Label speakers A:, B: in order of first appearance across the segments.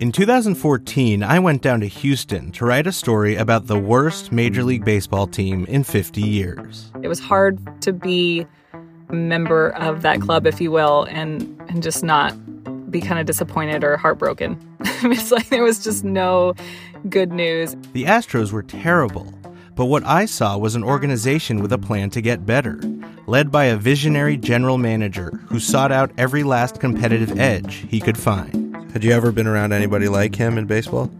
A: In 2014, I went down to Houston to write a story about the worst Major League Baseball team in 50 years.
B: It was hard to be a member of that club, if you will, and, and just not be kind of disappointed or heartbroken. it's like there was just no good news.
A: The Astros were terrible, but what I saw was an organization with a plan to get better, led by a visionary general manager who sought out every last competitive edge he could find. Had you ever been around anybody like him in baseball?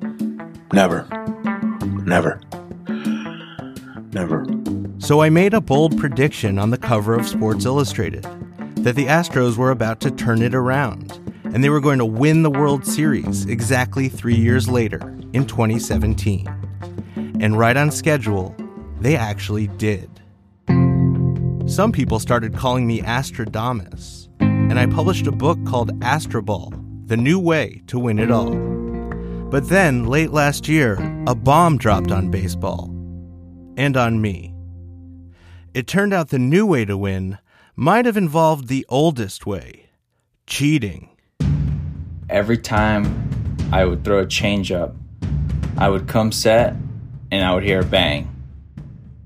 C: Never. Never. Never.
A: So I made a bold prediction on the cover of Sports Illustrated that the Astros were about to turn it around and they were going to win the World Series exactly three years later in 2017. And right on schedule, they actually did. Some people started calling me Astradamus, and I published a book called Astroball The New Way to Win It All. But then, late last year, a bomb dropped on baseball and on me. It turned out the new way to win might have involved the oldest way cheating.
D: Every time I would throw a changeup, I would come set and I would hear a bang.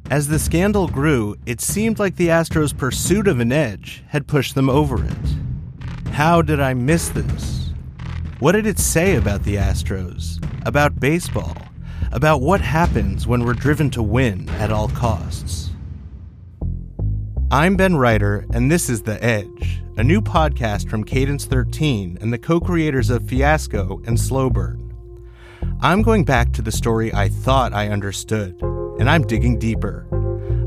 A: As the scandal grew, it seemed like the Astros' pursuit of an edge had pushed them over it. How did I miss this? What did it say about the Astros, about baseball, about what happens when we're driven to win at all costs? I'm Ben Reiter, and this is The Edge, a new podcast from Cadence 13 and the co creators of Fiasco and Slow Burn. I'm going back to the story I thought I understood, and I'm digging deeper.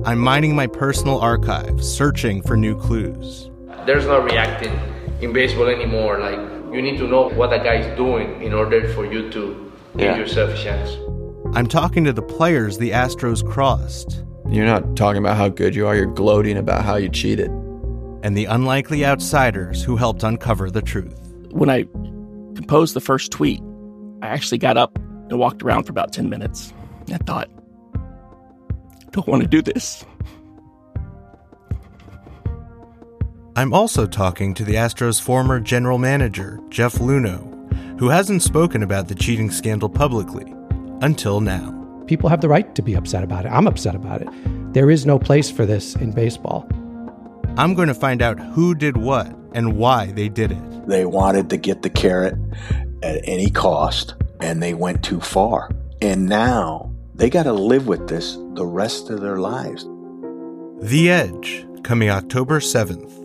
A: I'm mining my personal archives, searching for new clues.
E: There's no reacting in baseball anymore. Like, you need to know what a guy is doing in order for you to give
C: Yeah.
E: yourself a chance.
A: I'm talking to the players the Astros crossed,
F: You're not talking about how good you are, you're gloating about how you cheated.
A: and the unlikely outsiders who helped uncover the truth.
G: when I composed the first tweet, I actually got up and walked around for about 10 minutes. I thought, I don't want to do this.
A: I'm also talking to the Astros' former general manager, Jeff Luhnow, who hasn't spoken about the cheating scandal publicly until now.
H: People have the right to be upset about it. I'm upset about it. There is no place for this in baseball.
A: I'm going to find out who did what and why they did it.
C: They wanted to get the carrot at any cost, and they went too far. And now they got to live with this the rest of their lives.
A: The Edge, coming October 7th,